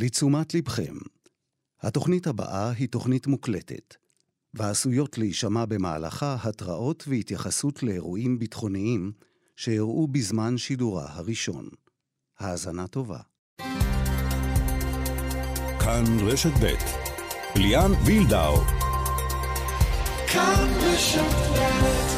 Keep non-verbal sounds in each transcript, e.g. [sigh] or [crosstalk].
לתשומת לבכם, התוכנית הבאה היא תוכנית מוקלטת, ועשויות להישמע במהלכה התראות והתייחסות לאירועים ביטחוניים שאירעו בזמן שידורה הראשון. האזנה טובה. כאן רשת ב' ליאן וילדאו. כאן רשת ב'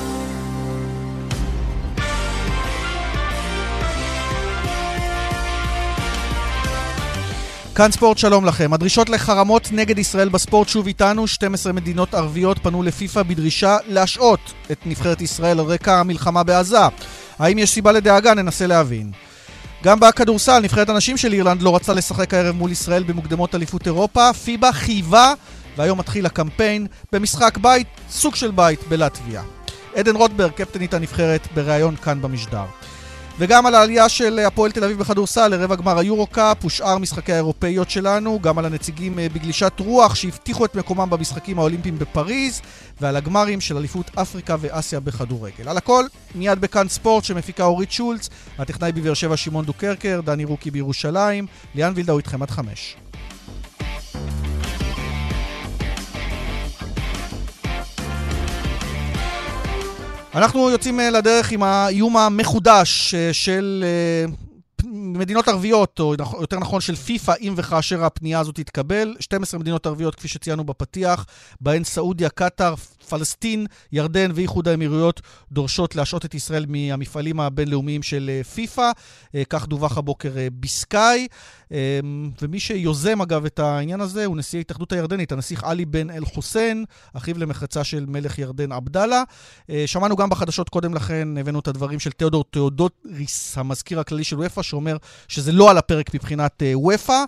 כאן ספורט, שלום לכם. הדרישות לחרמות נגד ישראל בספורט שוב איתנו. 12 מדינות ערביות פנו לפיפ"א בדרישה להשעות את נבחרת ישראל על רקע המלחמה בעזה. האם יש סיבה לדאגה? ננסה להבין. גם בכדורסל, נבחרת הנשים של אירלנד לא רצה לשחק הערב מול ישראל במוקדמות אליפות אירופה. פיבה חייבה, והיום מתחיל הקמפיין, במשחק בית, סוג של בית, בלטביה. עדן רוטברג, קפטנית הנבחרת, בריאיון כאן במשדר. וגם על העלייה של הפועל תל אביב בכדורסל לרבע גמר היורו-קאפ ושאר משחקי האירופאיות שלנו, גם על הנציגים אה, בגלישת רוח שהבטיחו את מקומם במשחקים האולימפיים בפריז, ועל הגמרים של אליפות אפריקה ואסיה בכדורגל. על הכל, מיד בכאן ספורט שמפיקה אורית שולץ, הטכנאי בבאר שבע שמעון דוקרקר, דני רוקי בירושלים, ליאן וילדאו איתכם עד חמש. אנחנו יוצאים אה, לדרך עם האיום המחודש אה, של אה, מדינות ערביות, או יותר נכון של פיפ"א, אם וכאשר הפנייה הזאת תתקבל. 12 מדינות ערביות, כפי שציינו בפתיח, בהן סעודיה, קטאר, פלסטין, ירדן ואיחוד האמירויות דורשות להשעות את ישראל מהמפעלים הבינלאומיים של אה, פיפ"א. אה, כך דווח הבוקר אה, בסקאי. ומי שיוזם, אגב, את העניין הזה הוא נשיא ההתאחדות הירדנית, הנסיך עלי בן אל-חוסיין, אחיו למחצה של מלך ירדן עבדאללה. שמענו גם בחדשות קודם לכן, הבאנו את הדברים של תיאודור תיאודוריס, המזכיר הכללי של ופ"א, שאומר שזה לא על הפרק מבחינת ופ"א.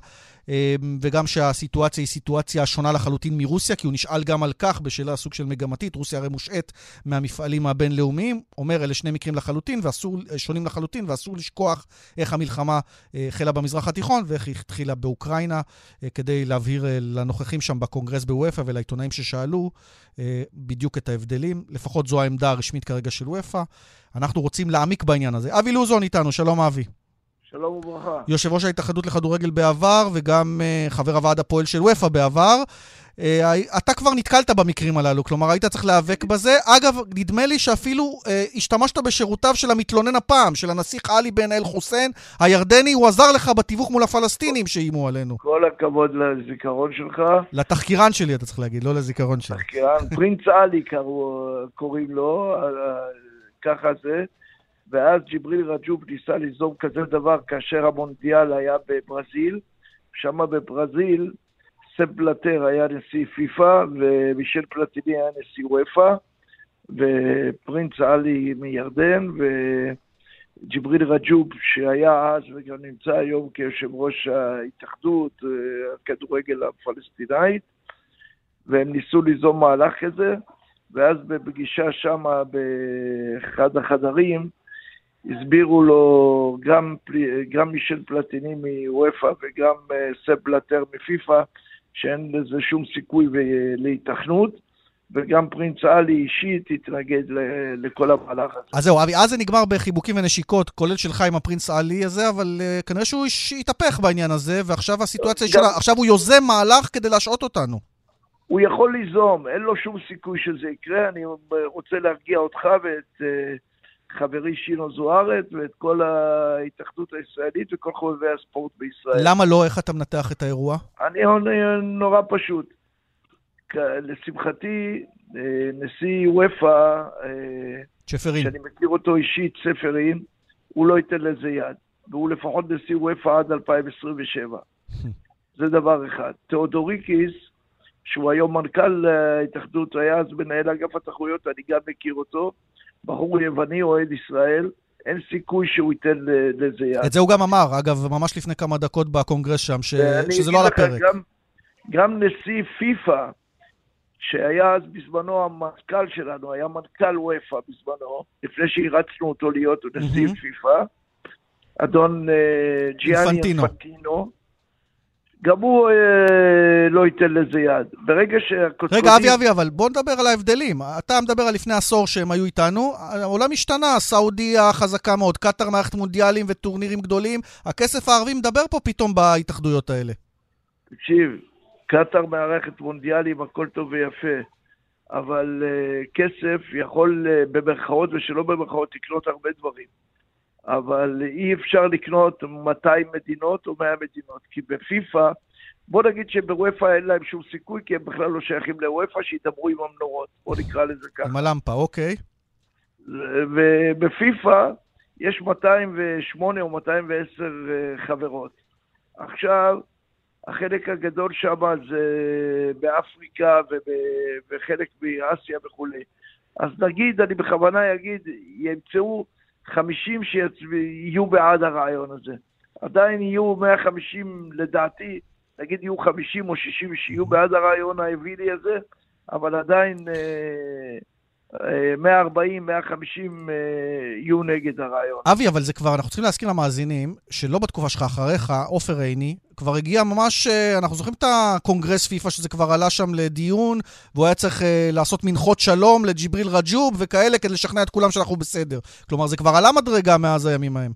אמ, וגם שהסיטואציה היא סיטואציה שונה לחלוטין מרוסיה, כי הוא נשאל גם על כך בשאלה סוג של מגמתית. רוסיה הרי מושעת מהמפעלים הבינלאומיים. אומר, אלה שני מקרים לחלוטין, ואסור, שונים לחלוטין, ואסור לשכוח איך המלחמה אה, החלה במזרח התיכון ואיך היא התחילה באוקראינה, אה, כדי להבהיר אה, לנוכחים שם בקונגרס בוופא ולעיתונאים ששאלו בדיוק את ההבדלים. לפחות זו העמדה הרשמית כרגע של וופא. אנחנו רוצים להעמיק בעניין הזה. אבי לוזון איתנו, שלום אבי. שלום וברכה. יושב ראש ההתאחדות לכדורגל בעבר, וגם uh, חבר הוועד הפועל של ופא בעבר. Uh, אתה כבר נתקלת במקרים הללו, כלומר, היית צריך להיאבק בזה. אגב, נדמה לי שאפילו uh, השתמשת בשירותיו של המתלונן הפעם, של הנסיך עלי בן אל חוסיין הירדני, הוא עזר לך בתיווך מול הפלסטינים שאיימו עלינו. כל הכבוד לזיכרון שלך. לתחקירן שלי, אתה צריך להגיד, לא לזיכרון שלי. תחקירן, פרינץ עלי קוראים לו, ככה זה. ואז ג'יבריל רג'וב ניסה ליזום כזה דבר כאשר המונדיאל היה בברזיל. שם בברזיל סב בלטר היה נשיא פיפ"א ומישל פלטיני היה נשיא וופא ופרינץ עלי מירדן וג'יבריל רג'וב שהיה אז וגם נמצא היום כיושב ראש ההתאחדות, הכדורגל הפלסטינאית והם ניסו ליזום מהלך כזה ואז בפגישה שם באחד החדרים הסבירו לו גם, גם מישל פלטיני מוופא וגם אה, סב בלטר מפיפ"א שאין לזה שום סיכוי להיתכנות. וגם פרינץ עלי אישית התנגד לכל המהלך הזה. אז זהו, אבי, אז זה נגמר בחיבוקים ונשיקות, כולל שלך עם הפרינץ עלי הזה, אבל uh, כנראה שהוא התהפך בעניין הזה, ועכשיו הסיטואציה גם... שלה, עכשיו הוא יוזם מהלך כדי להשעות אותנו. הוא יכול ליזום, אין לו שום סיכוי שזה יקרה. אני רוצה להרגיע אותך ואת... Uh, חברי שינו זוארץ ואת כל ההתאחדות הישראלית וכל חובבי הספורט בישראל. למה לא? איך אתה מנתח את האירוע? אני נורא פשוט. לשמחתי, אה, נשיא וופא, שפרין, שאני מכיר אותו אישית, ספרין, הוא לא ייתן לזה יד. והוא לפחות נשיא וופא עד 2027. [laughs] זה דבר אחד. תיאודוריקיס, שהוא היום מנכ"ל ההתאחדות, היה אז מנהל אגף התחרויות, אני גם מכיר אותו. בחור יווני אוהד ישראל, אין סיכוי שהוא ייתן לזה יד. את זה הוא גם אמר, אגב, ממש לפני כמה דקות בקונגרס שם, ש... שזה לא על הפרק. גם, גם נשיא פיפ"א, שהיה אז בזמנו המנכ"ל שלנו, היה מנכ"ל וופא בזמנו, לפני שהרצנו אותו להיות נשיא mm-hmm. פיפ"א, אדון uh, ג'יאני פנטינו, גם הוא אה, לא ייתן לזה יד. ברגע שהקודקודים... רגע, אבי, אבי, אבל בוא נדבר על ההבדלים. אתה מדבר על לפני עשור שהם היו איתנו, העולם השתנה, סעודיה חזקה מאוד, קטאר מערכת מונדיאלים וטורנירים גדולים, הכסף הערבי מדבר פה פתאום בהתאחדויות האלה. תקשיב, קטאר מארחת מונדיאלים, הכל טוב ויפה, אבל uh, כסף יכול uh, במרכאות ושלא במרכאות לקנות הרבה דברים. אבל אי אפשר לקנות 200 מדינות או 100 מדינות, כי בפיפ"א, בוא נגיד שבוופא אין להם שום סיכוי, כי הם בכלל לא שייכים לוופא, שידברו עם המנורות, בוא נקרא לזה ככה. עם הלמפה, אוקיי. ובפיפ"א יש 208 או 210 אה, חברות. עכשיו, החלק הגדול שם זה באפריקה וחלק באסיה וכולי. אז נגיד, אני בכוונה אגיד, ימצאו 50 שיהיו בעד הרעיון הזה. עדיין יהיו 150 לדעתי, נגיד יהיו 50 או 60 שיהיו בעד הרעיון האווילי הזה, אבל עדיין אה, 140, 150 אה, יהיו נגד הרעיון. אבי, אבל זה כבר, אנחנו צריכים להזכיר למאזינים, שלא בתקופה שלך, אחריך, עופר עיני, כבר הגיע ממש, אה, אנחנו זוכרים את הקונגרס פיפ"א, שזה כבר עלה שם לדיון, והוא היה צריך אה, לעשות מנחות שלום לג'יבריל רג'וב וכאלה, כדי לשכנע את כולם שאנחנו בסדר. כלומר, זה כבר עלה מדרגה מאז הימים ההם.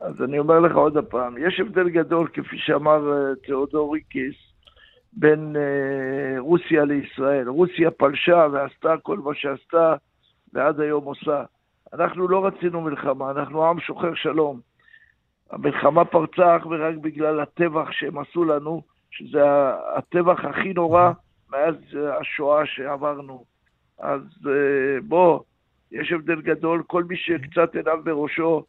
אז אני אומר לך עוד פעם, יש הבדל גדול, כפי שאמר תיאודור ריקיס, בין אה, רוסיה לישראל. רוסיה פלשה ועשתה כל מה שעשתה ועד היום עושה. אנחנו לא רצינו מלחמה, אנחנו עם שוחר שלום. המלחמה פרצה אך ורק בגלל הטבח שהם עשו לנו, שזה הטבח הכי נורא מאז השואה שעברנו. אז אה, בוא, יש הבדל גדול, כל מי שקצת עיניו בראשו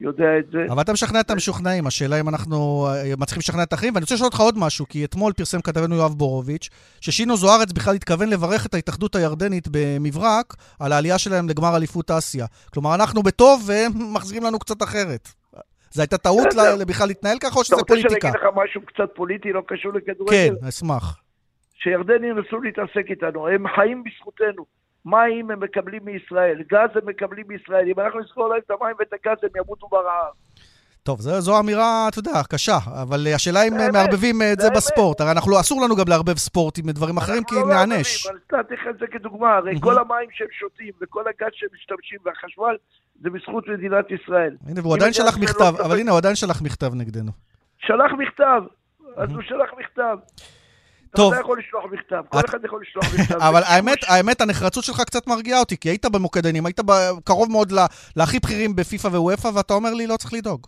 יודע את זה. אבל אתה משכנע את המשוכנעים, השאלה אם אנחנו אה, מצליחים לשכנע את האחרים. ואני רוצה לשאול אותך עוד משהו, כי אתמול פרסם כתבנו יואב בורוביץ', ששינו זוארץ בכלל התכוון לברך את ההתאחדות הירדנית במברק על העלייה שלהם לגמר אליפות אסיה. כלומר, אנחנו בטוב והם [laughs] מחזירים לנו קצת אחרת. זו הייתה טעות בכלל להתנהל ככה, או שזה פוליטיקה? אתה רוצה שאני אגיד לך משהו קצת פוליטי, לא קשור לכדורגל? כן, אשמח. שירדנים ניסו להתעסק איתנו, הם חיים בזכותנו. מים הם מקבלים מישראל, גז הם מקבלים מישראל. אם אנחנו נסגור להם את המים ואת הגז, הם ימותו ברעב. טוב, זו, זו אמירה, אתה יודע, קשה, אבל השאלה אם מערבבים את זה בספורט. הרי אנחנו, אסור לנו גם לערבב ספורט עם דברים אחרים, כי לא נענש. אבל נתתי לך את זה כדוגמה, הרי כל המים שהם שותים וכל הגז שהם משתמשים והחשמל, זה בזכות מדינת ישראל. הנה, והוא עדיין שלח מכתב, אבל הנה, הוא עדיין שלח מכתב נגדנו. שלח מכתב, אז הוא שלח מכתב. טוב. אתה יכול לשלוח מכתב, כל אחד יכול לשלוח מכתב. [laughs] אבל האמת, האמת, הנחרצות שלך קצת מרגיעה אותי, כי היית במוקד העניינים, היית קרוב מאוד להכי בכירים בפיפ"א ווופ"א, ואתה אומר לי, לא צריך לדאוג.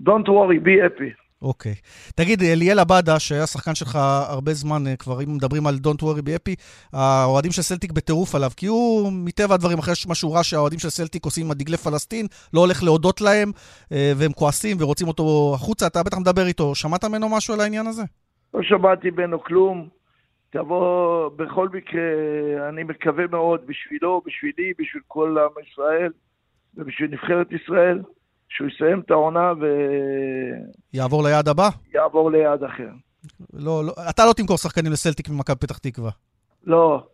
Don't worry, be happy. אוקיי. תגיד, אליאל עבדה, שהיה שחקן שלך הרבה זמן, אה, כבר אם מדברים על Don't worry be happy, האוהדים של סלטיק בטירוף עליו, כי הוא, מטבע הדברים, אחרי מה שהוא ראה שהאוהדים של סלטיק עושים עם הדגלי פלסטין, לא הולך להודות להם, אה, והם כועסים ורוצים אותו החוצה, אתה בטח מדבר איתו. שמעת ממנו משהו על העניין הזה? לא שמעתי ממנו כלום. תבוא, בכל מקרה, אני מקווה מאוד בשבילו, בשבילי, בשביל כל עם ישראל ובשביל נבחרת ישראל, שהוא יסיים את העונה ו... יעבור ליעד הבא? יעבור ליעד אחר. לא, לא, אתה לא תמכור שחקנים לסלטיק ממכבי פתח תקווה. לא.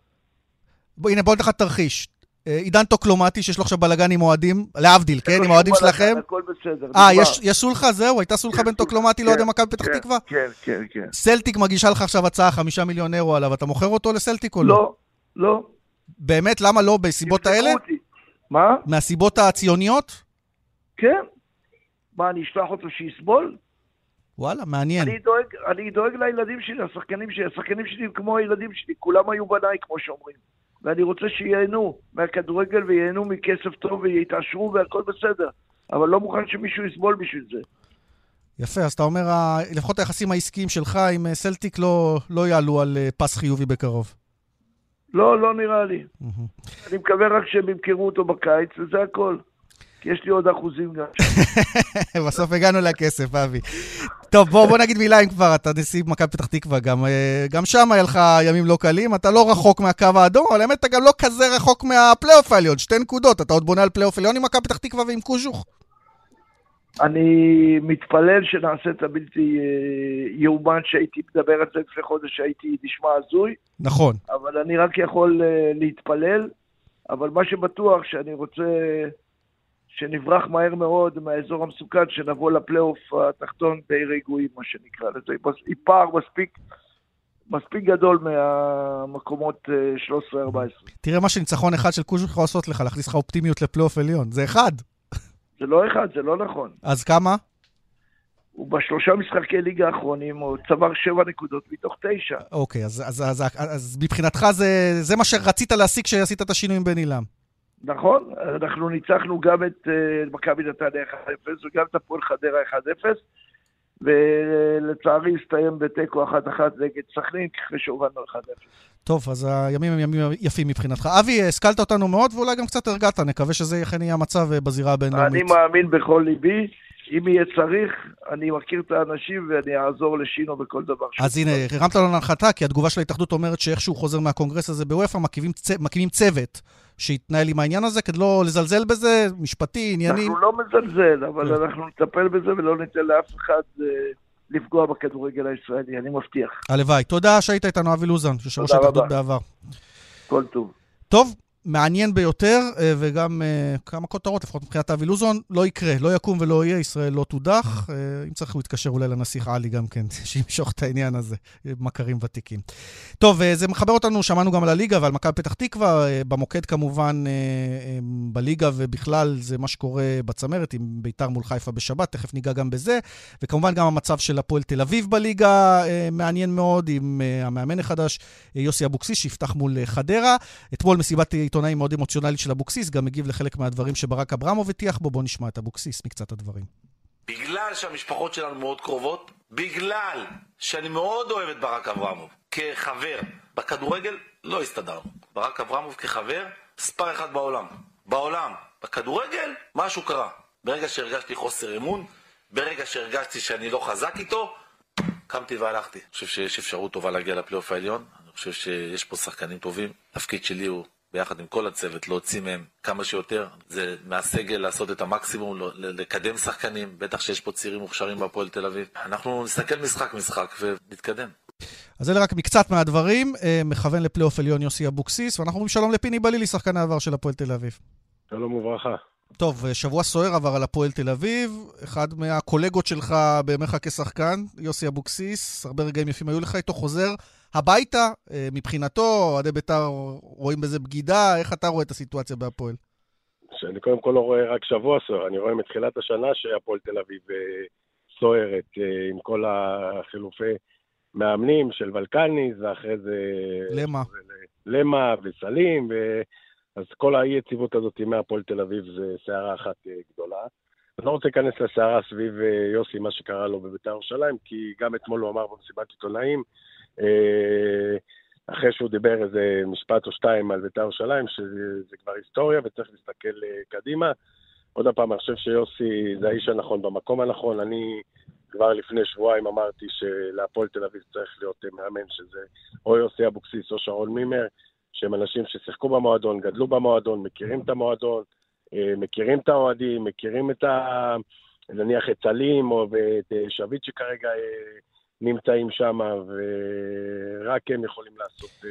בוא, הנה, בוא ניתן לך תרחיש. אה, עידן טוקלומטי, שיש לו עכשיו בלאגן עם אוהדים, להבדיל, כן? עם אוהדים שלכם. הכל בסדר. אה, יש סולחה? זהו? הייתה סולחה בין טוקלומטי לאוהדי מכבי פתח כן, תקווה? כן, כן, כן. סלטיק מגישה לך עכשיו הצעה, חמישה מיליון אירו עליו, אתה מוכר אותו לסלטיק או לא? לא, לא. באמת? למה לא? בסיבות האלה? מה? מהסיבות הציוניות? כן. מה, אני אשלח אותו שיסבול? וואלה, מעניין. אני דואג, אני דואג לילדים שלי, השחקנים שלי, השחקנים שלי כמו הילדים שלי, כולם היו בניי, כמו שאומרים. ואני רוצה שייהנו מהכדורגל וייהנו מכסף טוב ויתעשרו והכל בסדר. אבל לא מוכן שמישהו יסבול בשביל זה. יפה, אז אתה אומר, לפחות היחסים העסקיים שלך עם אה, סלטיק לא, לא יעלו על אה, פס חיובי בקרוב. לא, לא נראה לי. אני מקווה רק שהם ימכרו אותו בקיץ, וזה הכל. כי יש לי עוד אחוזים גם. [laughs] בסוף הגענו לכסף, אבי. טוב, בוא, בוא נגיד מילה אם כבר, אתה נשיא מכבי פתח תקווה, גם, אה, גם שם היה לך ימים לא קלים, אתה לא רחוק מהקו האדום, אבל האמת, אתה גם לא כזה רחוק מהפלייאוף העליון, שתי נקודות, אתה עוד בונה על פלייאוף עליון עם מכבי פתח תקווה ועם קוז'וך. אני מתפלל שנעשה את הבלתי אה, יאומן שהייתי מדבר על זה לפני חודש, שהייתי נשמע הזוי. נכון. אבל אני רק יכול אה, להתפלל, אבל מה שבטוח שאני רוצה... שנברח מהר מאוד מהאזור המסוכן, שנבוא לפלייאוף התחתון די רגועים, מה שנקרא לזה, עם פער מספיק, מספיק גדול מהמקומות 13-14. אה, תראה מה שניצחון אחד של קוז'ו יכול לעשות לך, להכניס לך אופטימיות לפלייאוף עליון. זה אחד. זה לא אחד, זה לא נכון. אז כמה? הוא בשלושה משחקי ליגה האחרונים, הוא צבר שבע נקודות מתוך תשע. אוקיי, אז, אז, אז, אז, מבחינתך זה, זה מה שרצית להשיג כשעשית את השינוי עם בן עילם. נכון, אנחנו ניצחנו גם את uh, מכבי נתניה 1-0 וגם את הפועל חדרה 1-0, ולצערי הסתיים בתיקו 1-1 נגד סכנין, אחרי שהובלנו 1-0. טוב, אז הימים הם ימים יפים מבחינתך. אבי, השכלת אותנו מאוד ואולי גם קצת הרגעת, נקווה שזה אכן יהיה המצב אה, בזירה הבינלאומית. אני מאמין בכל ליבי. אם יהיה צריך, אני מכיר את האנשים ואני אעזור לשינו בכל דבר. אז הנה, הרמת לנו להנחתה, כי התגובה של ההתאחדות אומרת שאיכשהו חוזר מהקונגרס הזה בוופא. מקימים צוות שיתנהל עם העניין הזה, כדי לא לזלזל בזה, משפטי, עניינים. אנחנו לא מזלזל, אבל כן. אנחנו נטפל בזה ולא ניתן לאף אחד אה, לפגוע בכדורגל הישראלי, אני מבטיח. הלוואי. תודה שהיית איתנו, אבי לוזן, יושב ראש ההתאחדות בעבר. כל טוב. טוב, מעניין ביותר, אה, וגם אה, כמה כותרות, לפחות מבחינת אבי לוזון, לא יקרה, לא יקום ולא יהיה, ישראל לא תודח. אה, אם צריך, הוא יתקשר אולי לנסיך עלי גם כן, [laughs] שימשוך את העניין הזה, מכרים ותיקים. טוב, זה מחבר אותנו, שמענו גם על הליגה ועל מכבי פתח תקווה, במוקד כמובן, בליגה ובכלל, זה מה שקורה בצמרת, עם ביתר מול חיפה בשבת, תכף ניגע גם בזה, וכמובן גם המצב של הפועל תל אביב בליגה מעניין מאוד, עם המאמן החדש, יוסי אבוקסיס, שיפתח מול חדרה. אתמול מסיבת עיתונאים מאוד אמוציונלי של אבוקסיס, גם מגיב לחלק מהדברים שברק אברמוב הטיח בו. בואו נשמע את אבוקסיס מקצת הדברים. בגלל שהמשפחות שלנו מאוד קרובות, בגלל שאני מאוד אוהב את ברק אברמוב כחבר, בכדורגל לא הסתדרנו. ברק אברמוב כחבר, מספר אחד בעולם. בעולם. בכדורגל, משהו קרה. ברגע שהרגשתי חוסר אמון, ברגע שהרגשתי שאני לא חזק איתו, קמתי והלכתי. אני חושב שיש אפשרות טובה להגיע לפלייאוף העליון. אני חושב שיש פה שחקנים טובים. התפקיד שלי הוא ביחד עם כל הצוות, להוציא מהם כמה שיותר. זה מהסגל לעשות את המקסימום, לקדם שחקנים, בטח שיש פה צעירים מוכשרים בהפועל תל אביב. אנחנו נסתכל משחק-משחק ונתקדם. אז אלה רק מקצת מהדברים. אה, מכוון לפלייאוף עליון יוסי אבוקסיס, ואנחנו אומרים שלום לפיני בלילי, שחקן העבר של הפועל תל אביב. שלום וברכה. טוב, אה, שבוע סוער עבר על הפועל תל אביב, אחד מהקולגות שלך בימיך כשחקן, יוסי אבוקסיס, הרבה רגעים יפים היו לך איתו, חוזר הביתה, אה, מבחינתו, אוהדי בית"ר רואים בזה בגידה, איך אתה רואה את הסיטואציה בהפועל? שאני קודם כל לא רואה רק שבוע סוער, אני רואה מתחילת השנה שהפועל תל אביב אה, סוערת, אה, עם כל החילופי מאמנים של ולקניס, ואחרי זה... למה. למה וסלים, ו... אז כל האי-יציבות הזאת מהפועל תל אביב זה סערה אחת גדולה. אני לא רוצה להיכנס לסערה סביב יוסי, מה שקרה לו בבית"ר ירושלים, כי גם אתמול הוא אמר במסיבת עיתונאים אחרי שהוא דיבר איזה משפט או שתיים על בית"ר ירושלים, שזה כבר היסטוריה וצריך להסתכל אה, קדימה. עוד פעם, אני חושב שיוסי זה האיש הנכון במקום הנכון. אני כבר לפני שבועיים אמרתי שלהפועל תל אביב צריך להיות אה, מאמן, שזה או יוסי אבוקסיס או שרון מימר, שהם אנשים ששיחקו במועדון, גדלו במועדון, מכירים את המועדון, מכירים את האוהדים, מכירים את ה... נניח את סלים או את שביט שכרגע נמצאים שם, ורק הם יכולים לעשות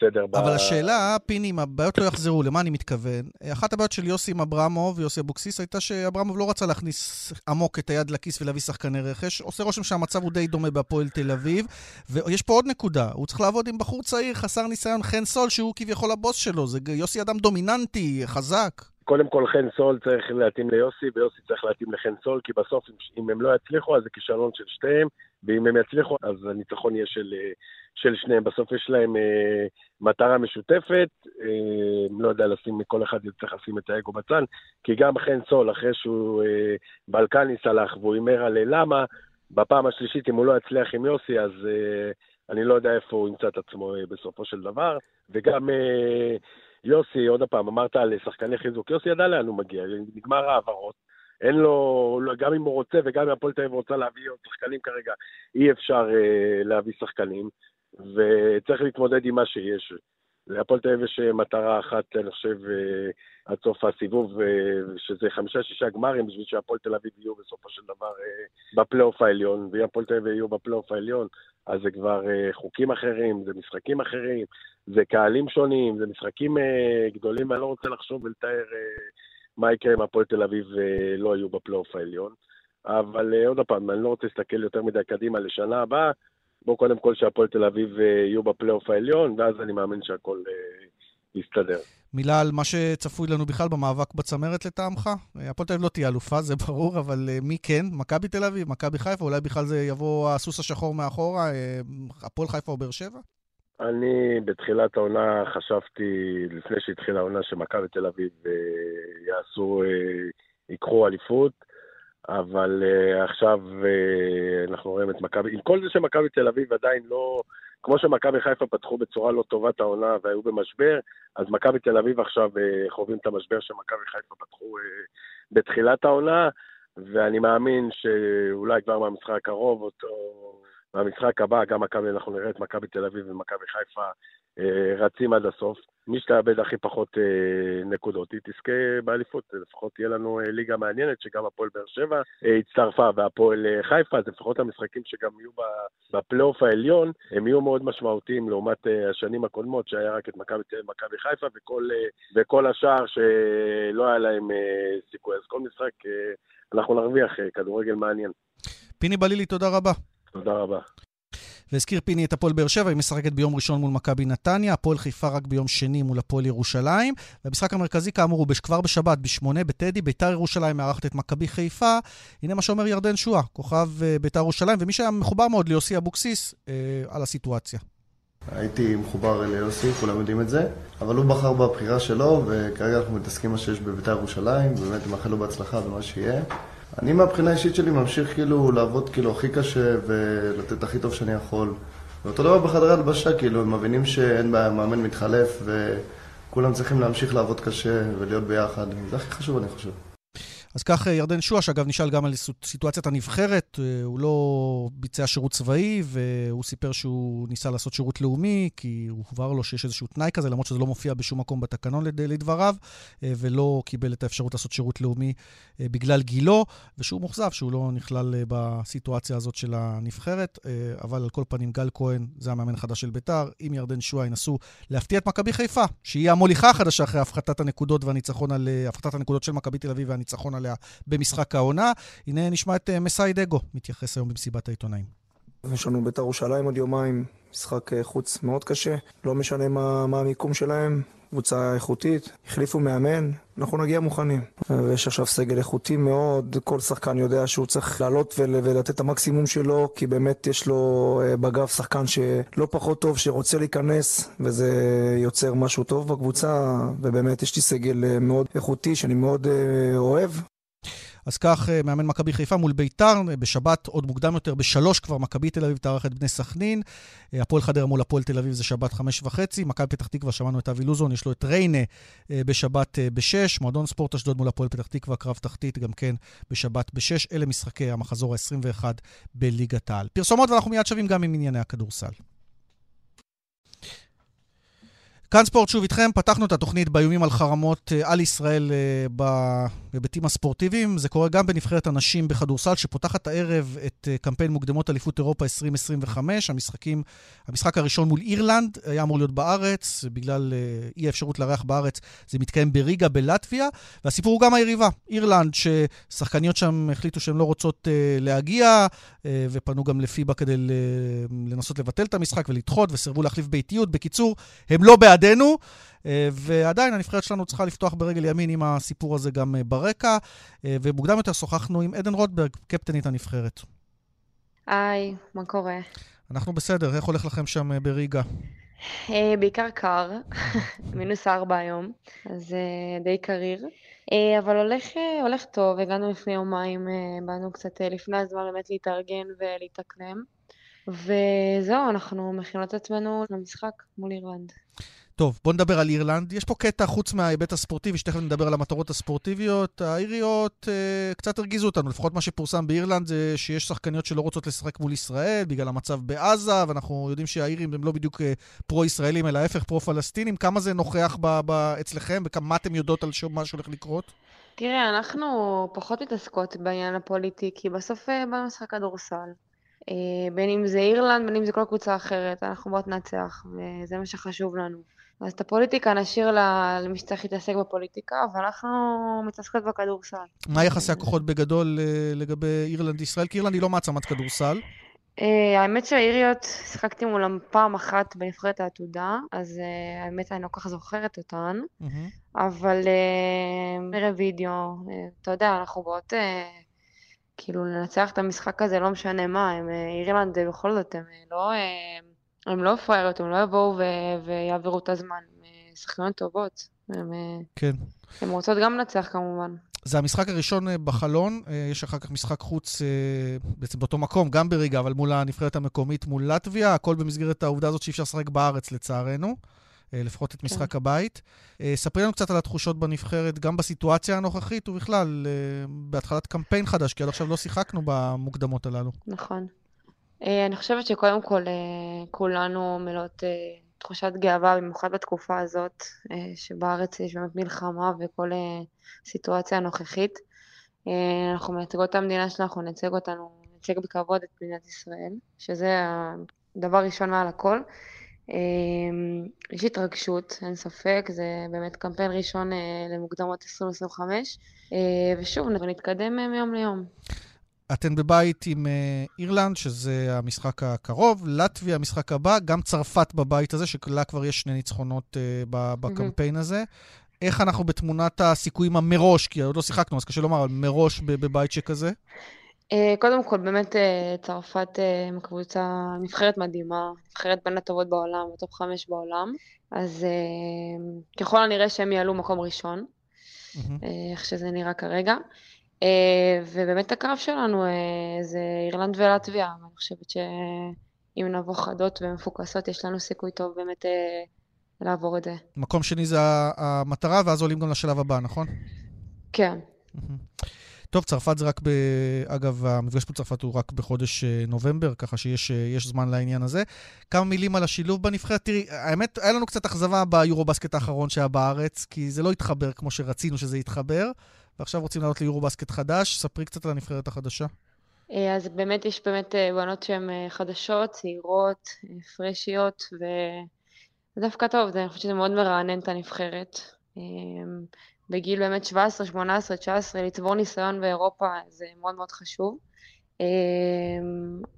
סדר. אבל ב... השאלה, פיני, אם הבעיות לא יחזרו, למה אני מתכוון? אחת הבעיות של יוסי עם אברמוב, יוסי אבוקסיס, הייתה שאברמוב לא רצה להכניס עמוק את היד לכיס ולהביא שחקני רכש. עושה רושם שהמצב הוא די דומה בהפועל תל אביב. ויש פה עוד נקודה, הוא צריך לעבוד עם בחור צעיר, חסר ניסיון, חן סול, שהוא כביכול הבוס שלו. זה יוסי אדם דומיננטי, חזק. קודם כל חן סול צריך להתאים ליוסי, ויוסי צריך להתאים לחן סול, כי בסוף אם הם לא יצליחו, אז זה כישלון של שתיהם, ואם הם יצליחו, אז הניצחון יהיה של, של שניהם. בסוף יש להם אה, מטרה משותפת, אה, לא יודע לשים, כל אחד צריך לשים את האגו בצד, כי גם חן סול, אחרי שהוא אה, בלקני סלח והוא הימר על למה, בפעם השלישית, אם הוא לא יצליח עם יוסי, אז אה, אני לא יודע איפה הוא ימצא את עצמו אה, בסופו של דבר. וגם... אה, יוסי, עוד פעם, אמרת על שחקני חיזוק, יוסי ידע לאן הוא מגיע, נגמר העברות. אין לו, גם אם הוא רוצה וגם אם הפועל תל אביב רוצה להביא עוד שחקנים כרגע, אי אפשר אה, להביא שחקנים, וצריך להתמודד עם מה שיש. להפועל תל אביב יש אה, מטרה אחת, אני חושב, אה, עד סוף הסיבוב, אה, שזה חמישה-שישה גמרים בשביל שהפועל תל אביב יהיו בסופו של דבר בפלייאוף העליון, ואם הפועל תל אביב יהיו בפלייאוף העליון, אז זה כבר חוקים אחרים, זה משחקים אחרים, זה קהלים שונים, זה משחקים גדולים, ואני לא רוצה לחשוב ולתאר מה יקרה אם הפועל תל אביב לא יהיו בפלייאוף העליון. אבל עוד פעם, אני לא רוצה להסתכל יותר מדי קדימה לשנה הבאה, בואו קודם כל שהפועל תל אביב יהיו בפלייאוף העליון, ואז אני מאמין שהכל יסתדר. מילה על מה שצפוי לנו בכלל במאבק בצמרת לטעמך? הפועל תל אביב לא תהיה אלופה, זה ברור, אבל מי כן? מכבי תל אביב, מכבי חיפה, אולי בכלל זה יבוא הסוס השחור מאחורה, הפועל חיפה או באר שבע? אני בתחילת העונה חשבתי, לפני שהתחילה העונה, שמכבי תל אביב יעשו, ייקחו אליפות. אבל uh, עכשיו uh, אנחנו רואים את מכבי, עם כל זה שמכבי תל אביב עדיין לא, כמו שמכבי חיפה פתחו בצורה לא טובה את העונה והיו במשבר, אז מכבי תל אביב עכשיו uh, חווים את המשבר שמכבי חיפה פתחו uh, בתחילת העונה, ואני מאמין שאולי כבר מהמשחק הקרוב, או מהמשחק הבא, גם מכבי, אנחנו נראה את מכבי תל אביב ומכבי חיפה uh, רצים עד הסוף. מי שתאבד הכי פחות אה, נקודות, היא תזכה באליפות. לפחות תהיה לנו אה, ליגה מעניינת, שגם הפועל באר שבע אה, הצטרפה, והפועל אה, חיפה, אז לפחות המשחקים שגם יהיו בפלייאוף העליון, הם יהיו מאוד משמעותיים לעומת אה, השנים הקודמות, שהיה רק את מכבי חיפה וכל, אה, וכל השאר שלא היה להם אה, סיכוי. אז כל משחק אה, אנחנו נרוויח אה, כדורגל מעניין. פיני בלילי, תודה רבה. תודה רבה. והזכיר פיני את הפועל באר שבע, היא משחקת ביום ראשון מול מכבי נתניה, הפועל חיפה רק ביום שני מול הפועל ירושלים. והמשחק המרכזי, כאמור, הוא כבר בשבת, בשמונה, בטדי, ביתר ירושלים מארחת את מכבי חיפה. הנה מה שאומר ירדן שואה, כוכב אה, ביתר ירושלים, ומי שהיה מחובר מאוד ליוסי אבוקסיס אה, על הסיטואציה. הייתי מחובר ליוסי, כולם יודעים את זה, אבל הוא בחר בבחירה שלו, וכרגע אנחנו מתעסקים מה שיש בביתר ירושלים, ובאמת מאחל לו בהצלחה במה שיהיה. אני מהבחינה האישית שלי ממשיך כאילו לעבוד כאילו הכי קשה ולתת הכי טוב שאני יכול. ואותו דבר בחדרי הלבשה, כאילו, הם מבינים שאין בעיה, מאמן מתחלף וכולם צריכים להמשיך לעבוד קשה ולהיות ביחד. זה הכי חשוב, אני חושב. אז כך אה, ירדן שואה, שאגב נשאל גם על סיטואציית הנבחרת, אה, הוא לא ביצע שירות צבאי, והוא סיפר שהוא ניסה לעשות שירות לאומי, כי הוא הובהר לו שיש איזשהו תנאי כזה, למרות שזה לא מופיע בשום מקום בתקנון לדבריו, אה, ולא קיבל את האפשרות לעשות שירות לאומי בגלל גילו, ושהוא מאוכזב שהוא לא נכלל בסיטואציה הזאת של הנבחרת, אבל על כל פנים, גל כהן, זה המאמן החדש של ביתר, עם ירדן שואה ינסו להפתיע את מכבי חיפה, שהיא המוליכה החדשה אחרי הפחתת הנקודות והניצחון על, הפחתת הנקודות של מכבי תל אביב והניצחון עליה במשחק העונה. הנה נשמע את אה, מסאי דגו, מתייחס היום במסיבת העיתונאים. יש לנו בית"ר ירושלים עוד יומיים, משחק אה, חוץ מאוד קשה, לא משנה מה, מה המיקום שלהם, קבוצה איכותית, החליפו מאמן, אנחנו נגיע מוכנים. ויש עכשיו סגל איכותי מאוד, כל שחקן יודע שהוא צריך לעלות ול, ולתת את המקסימום שלו, כי באמת יש לו אה, בגב שחקן שלא פחות טוב, שרוצה להיכנס, וזה יוצר משהו טוב בקבוצה, ובאמת יש לי סגל מאוד איכותי שאני מאוד אוהב, אז כך, אה, מאמן מכבי חיפה מול ביתר, אה, בשבת עוד מוקדם יותר, בשלוש כבר מכבי תל אביב תארח את בני סכנין. אה, הפועל חדרה מול הפועל תל אביב זה שבת חמש וחצי. מכבי פתח תקווה, שמענו את אבי לוזון, יש לו את ריינה בשבת בשש. מועדון ספורט אשדוד מול הפועל פתח תקווה, קרב תחתית גם כן בשבת בשש. אלה משחקי המחזור ה-21 בליגת העל. פרסומות ואנחנו מיד שווים גם עם ענייני הכדורסל. כאן ספורט שוב איתכם, פתחנו את התוכנית באיומים על חרמות על ישראל בהיבטים הספורטיביים. זה קורה גם בנבחרת הנשים בכדורסל, שפותחת הערב את אה, קמפיין מוקדמות אליפות אירופה 2025. המשחקים, המשחק הראשון מול אירלנד היה אמור להיות בארץ, בגלל אה, אי האפשרות לארח בארץ, זה מתקיים בריגה בלטביה. והסיפור הוא גם היריבה, אירלנד, ששחקניות שם החליטו שהן לא רוצות להגיע, ופנו גם לפיבה כדי לנסות לבטל את המשחק ולדחות, וסירבו להחליף ביתיות. בקיצור, הם לא בעדנו. אה, ועדיין הנבחרת שלנו צריכה לפתוח ברגל ימין עם הסיפור הזה גם אה, ברקע. אה, ומוקדם יותר שוחחנו עם עדן רוטברג, קפטנית הנבחרת. היי, מה קורה? אנחנו בסדר, איך הולך לכם שם בריגה? בעיקר קר, [laughs] מינוס ארבע היום, אז די קריר. אבל הולך, הולך טוב, הגענו לפני יומיים, באנו קצת לפני הזמן באמת להתארגן ולהתאקלם. וזהו, אנחנו מכינות את עצמנו למשחק מול אירלנד. טוב, בוא נדבר על אירלנד. יש פה קטע, חוץ מההיבט הספורטיבי, שתכף נדבר על המטרות הספורטיביות, האיריות אה, קצת הרגיזו אותנו. לפחות מה שפורסם באירלנד זה שיש שחקניות שלא רוצות לשחק מול ישראל בגלל המצב בעזה, ואנחנו יודעים שהאירים הם לא בדיוק אה, פרו-ישראלים, אלא ההפך, פרו-פלסטינים. כמה זה נוכח ב- ב- אצלכם, וכמה אתם יודעות על מה שהולך לקרות? תראה, אנחנו פחות מתעסקות בעניין הפוליטי, כי בסוף אה, במשחק כדורסל. אה, בין אם זה אירלנד, בין אם זה כל קבוצה אחרת, אנחנו באות ננצח, וזה מה שחשוב לנו. אז את הפוליטיקה נשאיר למי שצריך להתעסק בפוליטיקה, אבל אנחנו מתעסקות בכדורסל. מה יחסי הכוחות בגדול אה, לגבי אירלנד-ישראל? כי אירלנד היא לא מעצמת כדורסל. האמת שהאיריות, שיחקתי מולם פעם אחת בנבחרת העתודה, אז האמת אני לא כל כך זוכרת אותן, אבל נראה וידאו, אתה יודע, אנחנו באות כאילו לנצח את המשחק הזה, לא משנה מה, הם אירלנד בכל זאת, הם לא, הם לא פראיירות, הם לא יבואו ויעבירו את הזמן, הם שחקניות טובות, הם, כן. הם רוצות גם לנצח כמובן. זה המשחק הראשון אה, בחלון, אה, יש אחר כך משחק חוץ אה, בעצם באותו מקום, גם בריגה, אבל מול הנבחרת המקומית, מול לטביה, הכל במסגרת העובדה הזאת שאי אפשר לשחק בארץ לצערנו, לפחות את כן. משחק הבית. ספרי לנו קצת על התחושות בנבחרת, גם בסיטואציה הנוכחית ובכלל, בהתחלת קמפיין חדש, כי עד עכשיו לא שיחקנו במוקדמות הללו. נכון. אני חושבת שקודם כל כולנו מלאות תחושת גאווה, במיוחד בתקופה הזאת, אה, שבארץ יש באמת מלחמה וכל אה, סיטואציה הנוכחית. אה, אנחנו מייצגות את המדינה שלנו, אנחנו נייצג אותנו, נייצג בכבוד את מדינת ישראל, שזה הדבר ראשון מעל הכל. יש התרגשות, אין ספק, זה באמת קמפיין ראשון למוקדמות 2025, ושוב, נתקדם מיום ליום. אתן בבית עם אה, אירלנד, שזה המשחק הקרוב, לטביה, המשחק הבא, גם צרפת בבית הזה, שלה כבר יש שני ניצחונות uh, בקמפיין הזה. איך אנחנו בתמונת הסיכויים המראש, כי עוד לא שיחקנו, אז קשה לומר, מראש בבית שכזה? Uh, קודם כל, באמת צרפת עם קבוצה, נבחרת מדהימה, נבחרת בין הטובות בעולם, בטופ חמש בעולם, אז ככל הנראה שהם יעלו מקום ראשון, איך שזה נראה כרגע. אה, ובאמת הקרב שלנו אה, זה אירלנד ולטביה, ואני חושבת שאם נבוא חדות ומפוקסות, יש לנו סיכוי טוב באמת אה, לעבור את זה. מקום שני זה המטרה, ואז עולים גם לשלב הבא, נכון? כן. טוב, צרפת זה רק ב... אגב, המפגש בצרפת הוא רק בחודש נובמבר, ככה שיש זמן לעניין הזה. כמה מילים על השילוב בנבחרת. תראי, האמת, היה לנו קצת אכזבה ביורו-בסקט האחרון שהיה בארץ, כי זה לא התחבר כמו שרצינו שזה יתחבר. ועכשיו רוצים לעלות ליורו-בסקט חדש. ספרי קצת על הנבחרת החדשה. אה, אז באמת יש באמת אה, בנות שהן אה, חדשות, צעירות, פרשיות, וזה דווקא טוב, אני חושבת שזה מאוד מרענן את הנבחרת. בגיל באמת 17, 18, 19, לצבור ניסיון באירופה זה מאוד מאוד חשוב.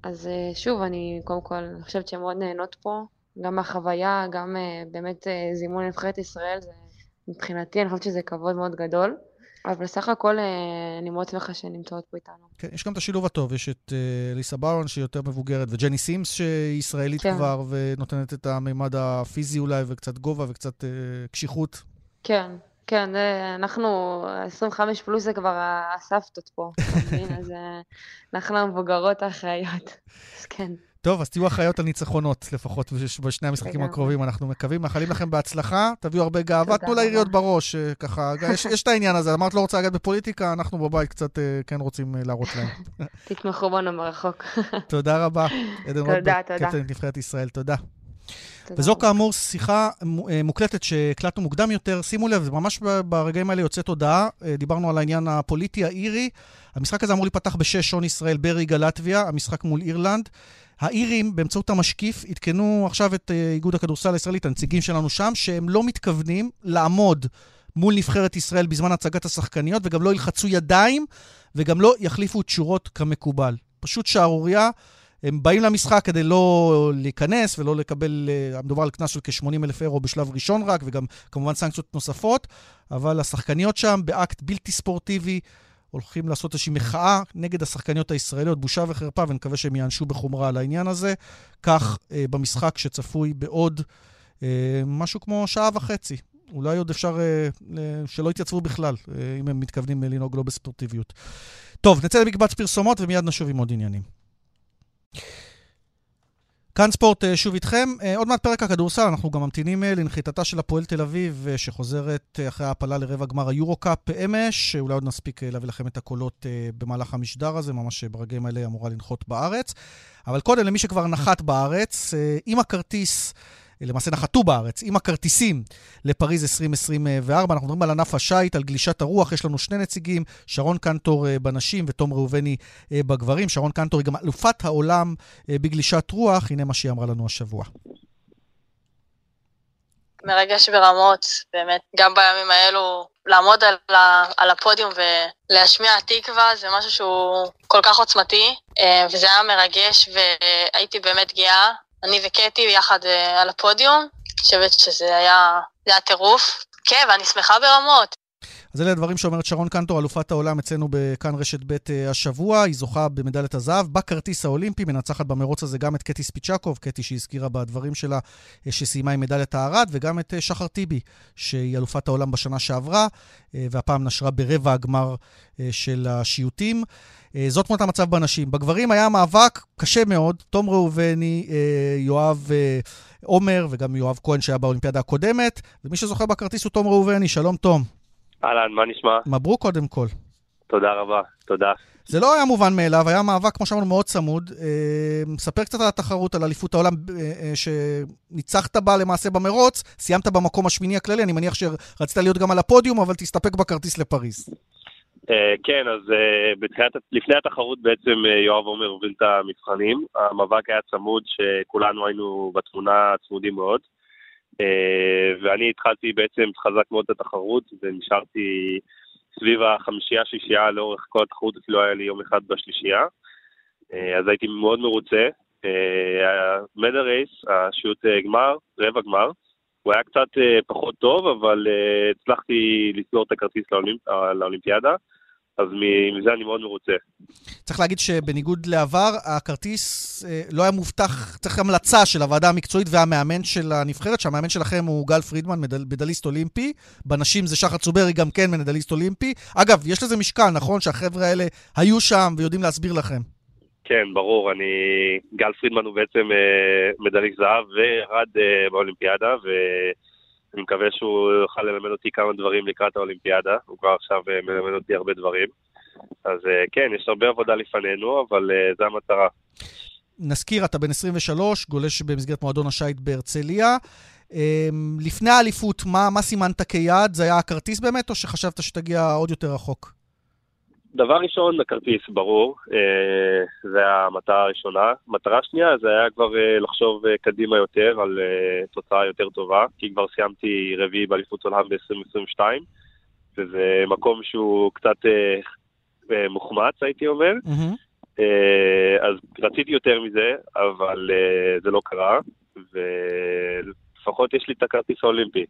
אז שוב, אני קודם כל, אני חושבת שהן מאוד נהנות פה, גם מהחוויה, גם באמת זימון לנבחרת ישראל, זה מבחינתי, אני חושבת שזה כבוד מאוד גדול. אבל בסך הכל אה, אני מאוד שמחה שהן נמצאות פה איתנו. כן, יש גם את השילוב הטוב, יש את uh, ליסה ברון שהיא יותר מבוגרת, וג'ני סימס שהיא ישראלית כן. כבר, ונותנת את המימד הפיזי אולי, וקצת גובה וקצת uh, קשיחות. כן, כן, אנחנו, 25 פלוס זה כבר הסבתות פה, אתה [laughs] מבין? אז אנחנו המבוגרות האחראיות, אז כן. טוב, אז תהיו אחראיות על ניצחונות, לפחות בשני המשחקים הקרובים, אנחנו מקווים. מאחלים לכם בהצלחה, תביאו הרבה גאווה, תנו לעיריות בראש, אה, ככה, יש, יש את העניין הזה. אמרת לא רוצה לגעת בפוליטיקה, אנחנו בבית קצת אה, כן רוצים אה, להראות להם. [laughs] תתמכו בנו מרחוק. [laughs] תודה רבה. עדן רוטברג, קפטן נבחרת ישראל, תודה. וזו כאמור שיחה מוקלטת שהקלטנו מוקדם יותר. שימו לב, ממש ברגעים האלה יוצאת הודעה. דיברנו על העניין הפוליטי האירי. המשחק הזה אמור להיפתח בשש שעון ישראל בריגה לטביה, המשחק מול אירלנד. האירים, באמצעות המשקיף, עדכנו עכשיו את uh, איגוד הכדורסל הישראלי, את הנציגים שלנו שם, שהם לא מתכוונים לעמוד מול נבחרת ישראל בזמן הצגת השחקניות, וגם לא ילחצו ידיים, וגם לא יחליפו תשורות כמקובל. פשוט שערורייה. הם באים למשחק כדי לא להיכנס ולא לקבל, uh, מדובר על קנס של כ-80 אלף אירו בשלב ראשון רק, וגם כמובן סנקציות נוספות, אבל השחקניות שם באקט בלתי ספורטיבי, הולכים לעשות איזושהי מחאה נגד השחקניות הישראליות, בושה וחרפה, ונקווה שהם יענשו בחומרה על העניין הזה. כך אה, במשחק שצפוי בעוד אה, משהו כמו שעה וחצי. אולי עוד אפשר אה, שלא יתייצבו בכלל, אה, אם הם מתכוונים לנהוג לא בספורטיביות. טוב, נצא למקבץ פרסומות ומיד נשוב עם עוד עניינים. כאן ספורט אה, שוב איתכם. אה, עוד מעט פרק הכדורסל, אנחנו גם ממתינים אה, לנחיתתה של הפועל תל אביב, שחוזרת אחרי ההעפלה לרבע גמר היורו-קאפ אמש. אולי עוד נספיק להביא לכם את הקולות במהלך המשדר הזה, ממש ברגעים האלה אמורה לנחות בארץ. אבל קודם, למי שכבר נחת בארץ, עם הכרטיס... למעשה נחתו בארץ עם הכרטיסים לפריז 2024. אנחנו מדברים על ענף השיט, על גלישת הרוח. יש לנו שני נציגים, שרון קנטור אה, בנשים ותום ראובני אה, בגברים. שרון קנטור היא גם אלופת העולם אה, בגלישת רוח. הנה מה שהיא אמרה לנו השבוע. מרגש ברמות, באמת. גם בימים האלו, לעמוד על, ה, על הפודיום ולהשמיע תקווה זה משהו שהוא כל כך עוצמתי, וזה היה מרגש והייתי באמת גאה. אני וקטי יחד אה, על הפודיום, אני חושבת שזה היה, היה טירוף. כן, ואני שמחה ברמות. אז אלה הדברים שאומרת שרון קנטור, אלופת העולם אצלנו בכאן רשת ב' אה, השבוע. היא זוכה במדליית הזהב בכרטיס האולימפי, מנצחת במרוץ הזה גם את קטי ספיצ'קוב, קטי שהזכירה בדברים שלה, אה, שסיימה עם מדליית הארד, וגם את שחר טיבי, שהיא אלופת העולם בשנה שעברה, והפעם נשרה ברבע הגמר של השיוטים. זאת תמונת המצב בנשים. בגברים היה מאבק קשה מאוד, תום ראובני, יואב עומר וגם יואב כהן שהיה באולימפיאדה הקודמת, ומי שזוכה בכרטיס הוא תום ראובני. שלום, תום. אהלן, מה נשמע? מברוק קודם כל. תודה רבה, תודה. זה לא היה מובן מאליו, היה מאבק, כמו שאמרנו, מאוד צמוד. אה, ספר קצת על התחרות, על אליפות העולם אה, אה, שניצחת בה למעשה במרוץ, סיימת במקום השמיני הכללי, אני מניח שרצית להיות גם על הפודיום, אבל תסתפק בכרטיס לפריז. כן, אז בתחילת, לפני התחרות בעצם יואב עומר הוביל את המבחנים. המאבק היה צמוד, שכולנו היינו בתמונה צמודים מאוד. אה, ואני התחלתי בעצם חזק מאוד את התחרות, ונשארתי סביב החמישייה-שישייה לאורך כל התחרות, אפילו היה לי יום אחד בשלישייה. אה, אז הייתי מאוד מרוצה. מדה רייס, השיעוט אה, גמר, רבע גמר, הוא היה קצת פחות טוב, אבל הצלחתי לסגור את הכרטיס לאולימפיאדה. אז מזה אני מאוד מרוצה. צריך להגיד שבניגוד לעבר, הכרטיס אה, לא היה מובטח, צריך המלצה של הוועדה המקצועית והמאמן של הנבחרת, שהמאמן שלכם הוא גל פרידמן, מדל, מדליסט אולימפי. בנשים זה שחר צוברי, גם כן מדליסט אולימפי. אגב, יש לזה משקל, נכון? שהחבר'ה האלה היו שם ויודעים להסביר לכם. כן, ברור. אני... גל פרידמן הוא בעצם אה, מדליסט זהב וירד אה, באולימפיאדה, ו... אני מקווה שהוא יוכל ללמד אותי כמה דברים לקראת האולימפיאדה, הוא כבר עכשיו אה, מלמד אותי הרבה דברים. אז אה, כן, יש הרבה עבודה לפנינו, אבל אה, זו המטרה. נזכיר, אתה בן 23, גולש במסגרת מועדון השייט בהרצליה. אמ, לפני האליפות, מה, מה סימנת כיעד? זה היה הכרטיס באמת, או שחשבת שתגיע עוד יותר רחוק? דבר ראשון, הכרטיס, ברור, אה, זה המטרה הראשונה. מטרה שנייה זה היה כבר אה, לחשוב אה, קדימה יותר על תוצאה יותר טובה, כי כבר סיימתי רביעי באליפות עולם ב-2022, וזה מקום שהוא קצת מוחמץ, הייתי אומר. Mm-hmm. אז רציתי יותר מזה, אבל זה לא קרה, ולפחות יש לי את הכרטיס האולימפי.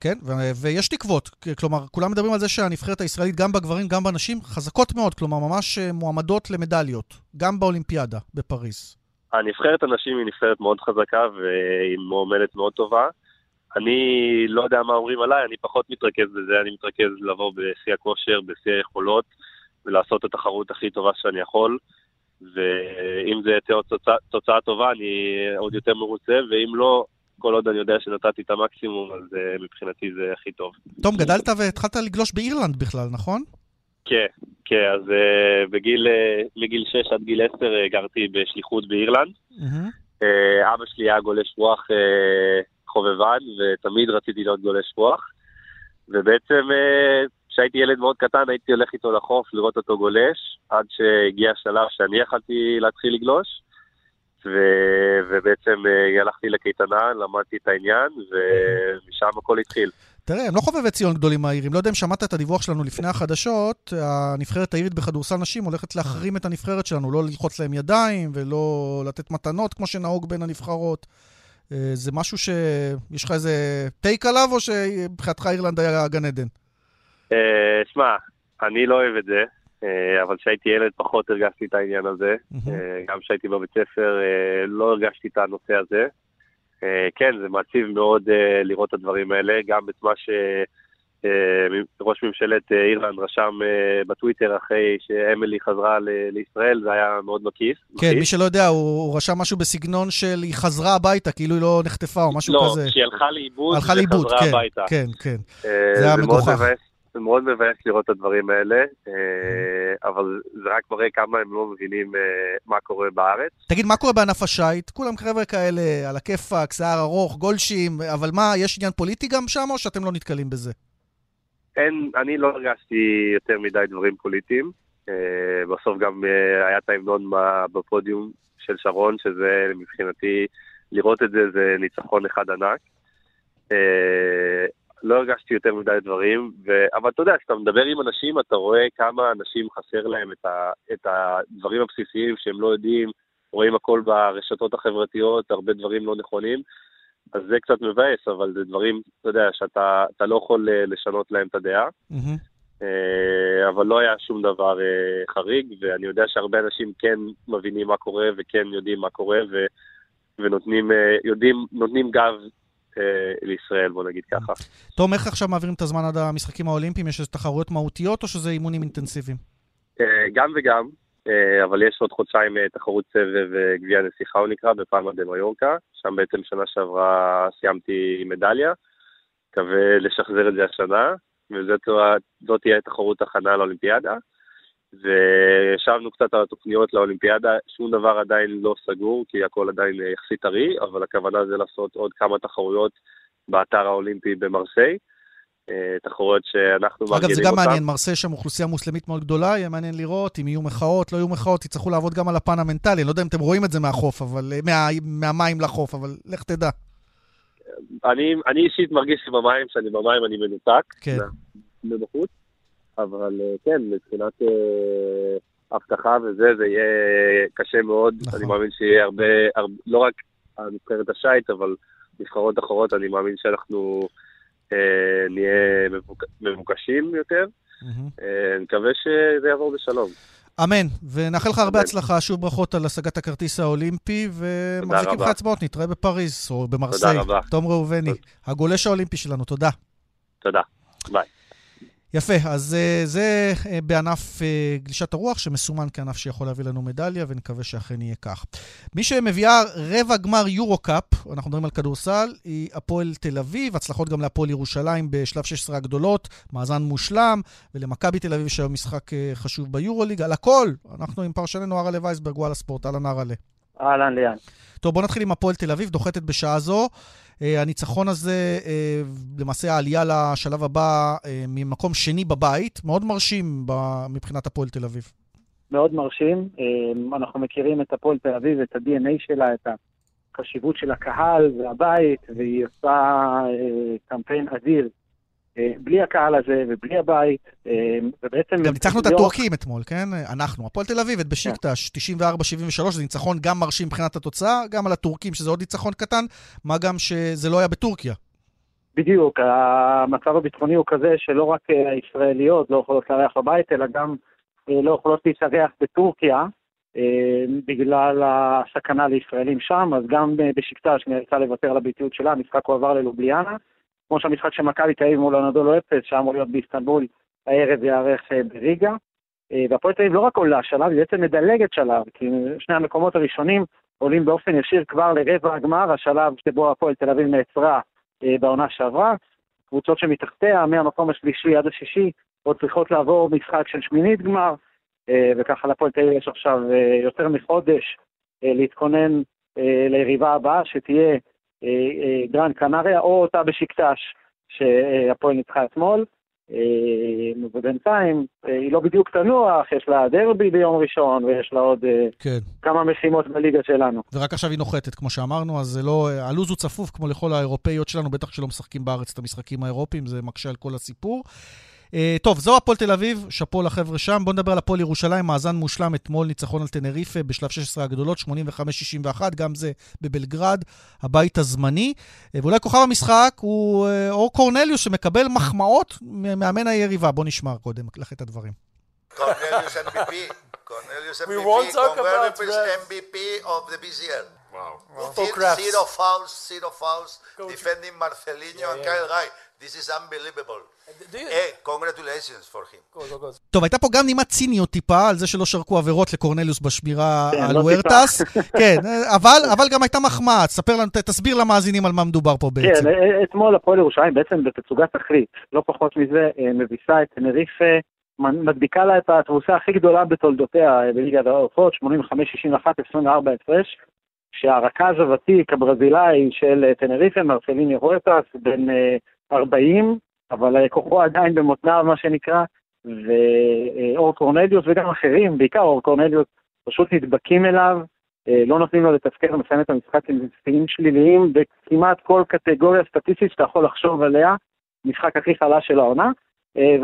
כן, ו- ויש תקוות. כלומר, כולם מדברים על זה שהנבחרת הישראלית, גם בגברים, גם בנשים, חזקות מאוד. כלומר, ממש אה, מועמדות למדליות, גם באולימפיאדה בפריז. הנבחרת הנשים היא נבחרת מאוד חזקה והיא מועמדת מאוד טובה. אני לא יודע מה אומרים עליי, אני פחות מתרכז בזה, אני מתרכז לבוא בשיא הכושר, בשיא היכולות, ולעשות את התחרות הכי טובה שאני יכול. ואם זה תוצאה, תוצאה טובה, אני עוד יותר מרוצה, ואם לא, כל עוד אני יודע שנתתי את המקסימום, אז uh, מבחינתי זה הכי טוב. תום, גדלת והתחלת לגלוש באירלנד בכלל, נכון? כן, כן, אז uh, בגיל, uh, מגיל 6 עד גיל 10 uh, גרתי בשליחות באירלנד. Mm-hmm. Uh, אבא שלי היה גולש רוח uh, חובבן, ותמיד רציתי להיות גולש רוח. ובעצם כשהייתי uh, ילד מאוד קטן הייתי הולך איתו לחוף לראות אותו גולש, עד שהגיע השלב שאני יכלתי להתחיל לגלוש. ו... ובעצם uh, הלכתי לקייטנה, למדתי את העניין, ומשם הכל התחיל. תראה, הם לא חובבי ציון גדולים האירים. לא יודע אם שמעת את הדיווח שלנו לפני החדשות, הנבחרת האירית בכדורסל נשים הולכת להחרים את הנבחרת שלנו, לא ללחוץ להם ידיים ולא לתת מתנות כמו שנהוג בין הנבחרות. אה, זה משהו ש... יש לך איזה טייק עליו, או שמבחינתך אירלנד היה גן עדן? אה, שמע, אני לא אוהב את זה. אה, אבל כשהייתי ילד פחות הרגשתי את העניין הזה. אה, גם כשהייתי בבית ספר אה, לא הרגשתי את הנושא הזה. כן, זה מעציב מאוד לראות את הדברים האלה, גם בזמן שראש ממשלת אירלנד רשם בטוויטר אחרי שאמילי חזרה לישראל, זה היה מאוד מקיף. כן, מי שלא יודע, הוא רשם משהו בסגנון של היא חזרה הביתה, כאילו היא לא נחטפה או משהו לא, כזה. לא, שהיא הלכה לאיבוד וחזרה כן, הביתה. כן, כן, זה היה מגוחך. זה מאוד מבאס לראות את הדברים האלה, אה, אבל זה רק מראה כמה הם לא מבינים אה, מה קורה בארץ. תגיד, מה קורה בענף השיט? כולם חבר'ה כאלה, על הכיפאק, שיער ארוך, גולשים, אבל מה, יש עניין פוליטי גם שם, או שאתם לא נתקלים בזה? אין, אני לא הרגשתי יותר מדי דברים פוליטיים. אה, בסוף גם היה את ההמנון בפודיום של שרון, שזה מבחינתי, לראות את זה זה ניצחון אחד ענק. לא הרגשתי יותר מדי דברים, ו... אבל אתה יודע, כשאתה מדבר עם אנשים, אתה רואה כמה אנשים חסר להם את, ה... את הדברים הבסיסיים שהם לא יודעים, רואים הכל ברשתות החברתיות, הרבה דברים לא נכונים, אז זה קצת מבאס, אבל זה דברים, אתה יודע, שאתה לא יכול אה, לשנות להם את הדעה. אה, אבל לא היה שום דבר אה, חריג, ואני יודע שהרבה אנשים כן מבינים מה קורה וכן יודעים מה קורה, ו... ונותנים יודעים, נותנים גב לישראל, בוא נגיד ככה. תום, איך עכשיו מעבירים את הזמן עד המשחקים האולימפיים? יש איזה תחרויות מהותיות או שזה אימונים אינטנסיביים? אה, גם וגם, אה, אבל יש עוד חודשיים אה, תחרות סבב אה, גביע נסיכה, הוא נקרא, בפאלמה דה מיורקה. שם בעצם שנה שעברה סיימתי מדליה. מקווה לשחזר את זה השנה, וזאת תהיה תחרות הכנה לאולימפיאדה. וישבנו קצת על התוכניות לאולימפיאדה, שום דבר עדיין לא סגור, כי הכל עדיין אה, יחסית טרי, אבל הכוונה זה לעשות עוד כמה תחרויות באתר האולימפי במרסיי. אה, תחרויות שאנחנו מארגנים אגב, אותן. זה גם מעניין, מרסיי שם אוכלוסייה מוסלמית מאוד גדולה, יהיה מעניין לראות אם יהיו מחאות, לא יהיו מחאות, יצטרכו לעבוד גם על הפן המנטלי. אני לא יודע אם אתם רואים את זה מהחוף, אבל... אה, מה, מהמים לחוף, אבל לך תדע. אני, אני אישית מרגיש שבמים, כשאני במים אני מנותק. כן. מבחוץ. אבל אה, כן, מבחינת אה, אבטחה וזה, זה יהיה קשה מאוד. נכון. אני מאמין שיהיה הרבה, הרבה לא רק נבחרת השייט, אבל נבחרות אחרות, אני מאמין שאנחנו אה, נהיה מבוק, מבוקשים יותר. מהמם. אה, אני מקווה שזה יעבור בשלום. אמן, ונאחל לך הרבה אמן. הצלחה, שוב ברכות על השגת הכרטיס האולימפי, ומחזיקים לך. אצבעות, נתראה בפריז או במרסיי. רבה. תום ראובני, תודה. הגולש האולימפי שלנו, תודה. תודה. ביי. יפה, אז uh, זה uh, בענף uh, גלישת הרוח, שמסומן כענף שיכול להביא לנו מדליה, ונקווה שאכן יהיה כך. מי שמביאה רבע גמר יורו-קאפ, אנחנו מדברים על כדורסל, היא הפועל תל אביב, הצלחות גם להפועל ירושלים בשלב 16 הגדולות, מאזן מושלם, ולמכבי תל אביב יש היום משחק חשוב ביורוליג, על הכל. אנחנו עם פרשננו הרלה וייסברג, וואלה ספורט, אהלן הרלה. אהלן ליאן. טוב, בואו נתחיל עם הפועל תל אביב, דוחתת בשעה זו. Uh, הניצחון הזה, uh, למעשה העלייה לשלב הבא uh, ממקום שני בבית, מאוד מרשים מבחינת הפועל תל אביב. מאוד מרשים. אה, אנחנו מכירים את הפועל תל אביב, את ה-DNA שלה, את החשיבות של הקהל והבית, והיא עושה אה, קמפיין אדיר. אה, בלי הקהל הזה ובלי הבית, אה, ובעצם... גם ניצחנו את רק- הטורקים אתמול, כן? אנחנו, הפועל תל אביב, את בשיקטש, 94-73, זה ניצחון גם מרשים מבחינת התוצאה, גם על הטורקים, שזה עוד ניצחון קטן, מה גם שזה לא היה בטורקיה. בדיוק, המצב הביטחוני הוא כזה שלא רק אה, הישראליות לא יכולות לארח בבית, אלא גם לא יכולות להתארח בטורקיה בגלל הסכנה לישראלים שם, אז גם בשקטש נאלצה לוותר על הביתיות שלה, המשחק הועבר ללובליאנה, כמו שהמשחק של מכבי תל אביב מול הנדולו אפס, שהיה אמור להיות באיסטנבול, הערב ייערך אה, בריגה. אה, והפועל תל אביב לא רק עולה שלב, היא בעצם מדלגת שלב, כי שני המקומות הראשונים עולים באופן ישיר כבר לרבע הגמר, השלב שבו הפועל תל אביב נעצרה אה, בעונה שעברה. קבוצות שמתחתיה, מהמקום השלישי עד השישי, עוד צריכות לעבור משחק של שמינית גמר, וככה לפועל תל אביב יש עכשיו יותר מחודש להתכונן ליריבה הבאה, שתהיה גרן קנריה, או אותה בשקטש, שהפועל ניצחה אתמול. אה, ובינתיים אה, היא לא בדיוק תנוח, יש לה דרבי ביום ראשון, ויש לה עוד אה, כן. כמה משימות בליגה שלנו. ורק עכשיו היא נוחתת, כמו שאמרנו, אז זה לא... הלו"ז הוא צפוף כמו לכל האירופאיות שלנו, בטח שלא משחקים בארץ את המשחקים האירופיים, זה מקשה על כל הסיפור. Uh, טוב, זו הפועל תל אביב, שאפו לחבר'ה שם. בואו נדבר על הפועל ירושלים, מאזן מושלם אתמול, ניצחון על טנריפה בשלב 16 הגדולות, 85-61, גם זה בבלגרד, הבית הזמני. Uh, ואולי כוכב המשחק הוא uh, אור קורנליוס, שמקבל מחמאות ממאמן היריבה. בואו נשמע קודם לך את הדברים. Cornelius MVP. Cornelius MVP. That. MVP of the BCL. Wow. Zero, fouls, zero fouls, Coach. defending Marcelinho Yeah, and yeah. Kyle Guy. This is unbelievable. You- Hey, congratulations for him. Go, go, go. טוב, הייתה פה גם נימת ציניות טיפה על זה שלא שרקו עבירות לקורנליוס בשמירה כן, על לא וורטס. [laughs] כן, אבל, אבל גם הייתה מחמאה. תספר לנו, תסביר למאזינים על מה מדובר פה בעצם. כן, אה, אתמול הפועל ירושלים בעצם בתצוגת תכלית, לא פחות מזה, אה, מביסה את טנריפה, מ- מדביקה לה את התבוסה הכי גדולה בתולדותיה אה, בליגת העופות, 85-61, 24 הפרש, שהרכז הוותיק הברזילאי של אה, טנריפה, מרצליני רויטס, בן אה, 40, אבל אה, כוחו עדיין במותניו, מה שנקרא, ואור קורנליוס וגם אחרים, בעיקר אור קורנליוס, פשוט נדבקים אליו, אה, לא נותנים לו לתפקד ומסיים את המשחק עם שיאים שליליים בכמעט כל קטגוריה סטטיסטית שאתה יכול לחשוב עליה, משחק הכי חלש של העונה. אה,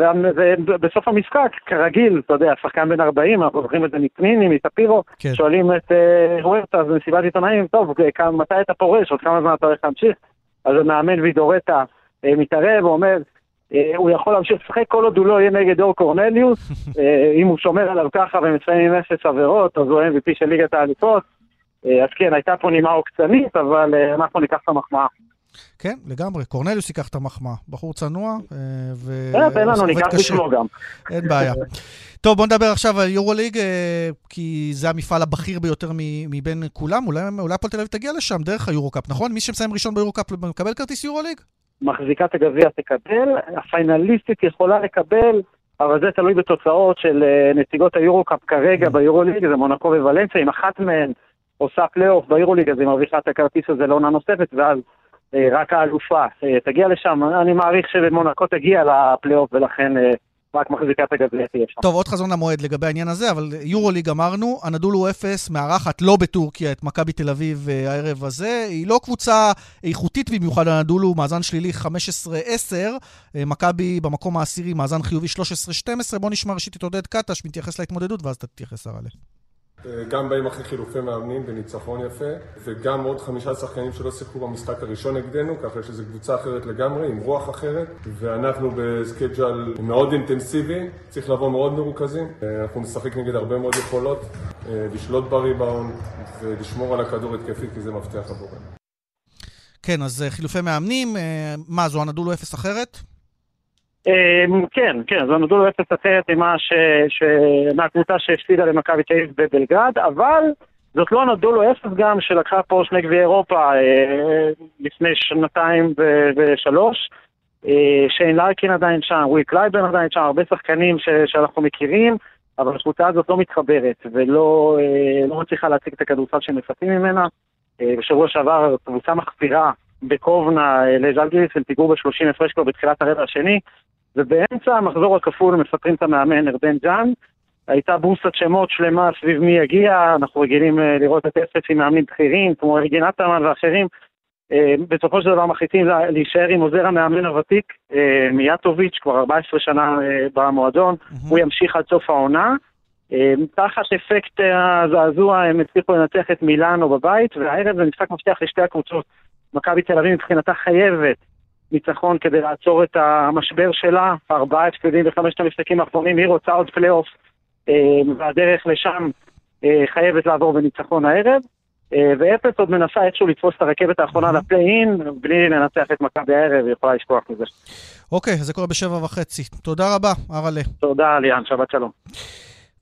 ובסוף המשחק, כרגיל, אתה יודע, שחקן בן 40, אנחנו זוכרים את זה מפניני, מטפירו, כן. שואלים את הוארטה במסיבת עיתונאים, טוב, מתי אתה פורש, עוד כמה זמן אתה הולך להמשיך? אז המאמן וידורטה אה, מתערב ואומר, אה, הוא יכול להמשיך לשחק כל עוד הוא לא יהיה נגד אור קורנליוס, [laughs] אה, אם הוא שומר עליו ככה ומסיים עם אפס עבירות, אז הוא MVP של ליגת האליפות. אה, אז כן, הייתה פה נימה עוקצנית, אבל אה, אנחנו ניקח את המחמאה. כן, לגמרי. קורנליוס ייקח את המחמאה. בחור צנוע, אה, ו... אה, תן לנו, ניקח. בשמו גם. אין בעיה. טוב, בוא נדבר עכשיו על יורוליג, אה, כי זה המפעל הבכיר ביותר מבין כולם. אולי אולי הפועל תל אביב תגיע לשם דרך היורו-קאפ, נכון? מי שמסיים ראשון ביורו-קאפ מקבל כרטיס יורוליג? מחזיקת הגביע תקבל, הפיינליסטית יכולה לקבל, אבל זה תלוי בתוצאות של אה, נציגות היורו-קאפ כרגע ביורוליג, זה מונקו וולנסיה, אם אחת מהן עושה פלייאוף ביורוליג, אז היא מרוויחה את הכרטיס הזה לעונה נוספת, ואז אה, רק האלופה אה, תגיע לשם. אני מעריך שמונקו תגיע לפלייאוף, ולכן רק מחזיקת הגביע תהיה שם. טוב, עוד חזון למועד לגבי העניין הזה, אבל יורוליג אמרנו, אנאדולו אפס מארחת לא בטורקיה את מכבי תל אביב אה, הערב הזה. היא לא קבוצה איכותית במיוחד, אנאדולו, מאזן שלילי 15-10, אה, מכבי במקום העשירי, מאזן חיובי 13-12. בואו נשמע ראשית את עודד קטש, מתייחס להתמודדות, ואז תתייחס הרלה. גם באים אחרי חילופי מאמנים וניצחון יפה, וגם עוד חמישה שחקנים שלא שיחקו במשחק הראשון נגדנו, ככה שזו קבוצה אחרת לגמרי, עם רוח אחרת, ואנחנו בסקייג'ל מאוד אינטנסיבי, צריך לבוא מאוד מרוכזים. אנחנו נשחק נגד הרבה מאוד יכולות, אה, לשלוט בריבאונד ולשמור על הכדור התקפי, כי זה מפתח עבורנו. כן, אז אה, חילופי מאמנים, אה, מה, זו הנדולו אפס אחרת? אמ, כן, כן, זו נדולו אפס אחרת ממה ש... מהקבוצה שהפסידה למכבי תל בבלגרד, אבל זאת לא אנאדולו אפס גם שלקחה פה שני גביעי אירופה אה, לפני שנתיים ושלוש. אה, שיין לארקין עדיין שם, וויל קלייברן עדיין שם, הרבה שחקנים. שאנחנו מכירים, אבל הקבוצה הזאת לא מתחברת ולא אה, לא מצליחה להציג את הכדורסל שמצפים ממנה. בשבוע שעבר תבוסה מחפירה בקובנה לז'לגיריס, הם פיגרו ב-30 הפרש כבר בתחילת הרבע השני. ובאמצע המחזור הכפול מפטרים את המאמן ארדן ג'אן. הייתה בורסת שמות שלמה סביב מי יגיע, אנחנו רגילים אה, לראות את אפס עם מאמנים בכירים, כמו אריגי נתמן ואחרים. אה, בסופו של דבר מחליטים לה- להישאר עם עוזר המאמן הוותיק, אה, מיאטוביץ', כבר 14 שנה במועדון, הוא ימשיך עד סוף העונה. תחת אפקט הזעזוע הם הצליחו לנצח את מילאנו בבית, והערב זה משחק מפתח לשתי הקבוצות. מכבי תל אביב מבחינתה חייבת ניצחון כדי לעצור את המשבר שלה, ארבעה הפסדים בחמשת המשחקים האחרונים, היא רוצה עוד פלייאוף, אה, והדרך לשם אה, חייבת לעבור בניצחון הערב. אה, ואפס עוד מנסה איכשהו לתפוס את הרכבת האחרונה לפליי-אין, בלי לנצח את מכבי הערב, היא יכולה לשכוח מזה. אוקיי, זה קורה בשבע וחצי. תודה רבה, הרלה. תודה, ליאן, שבת שלום.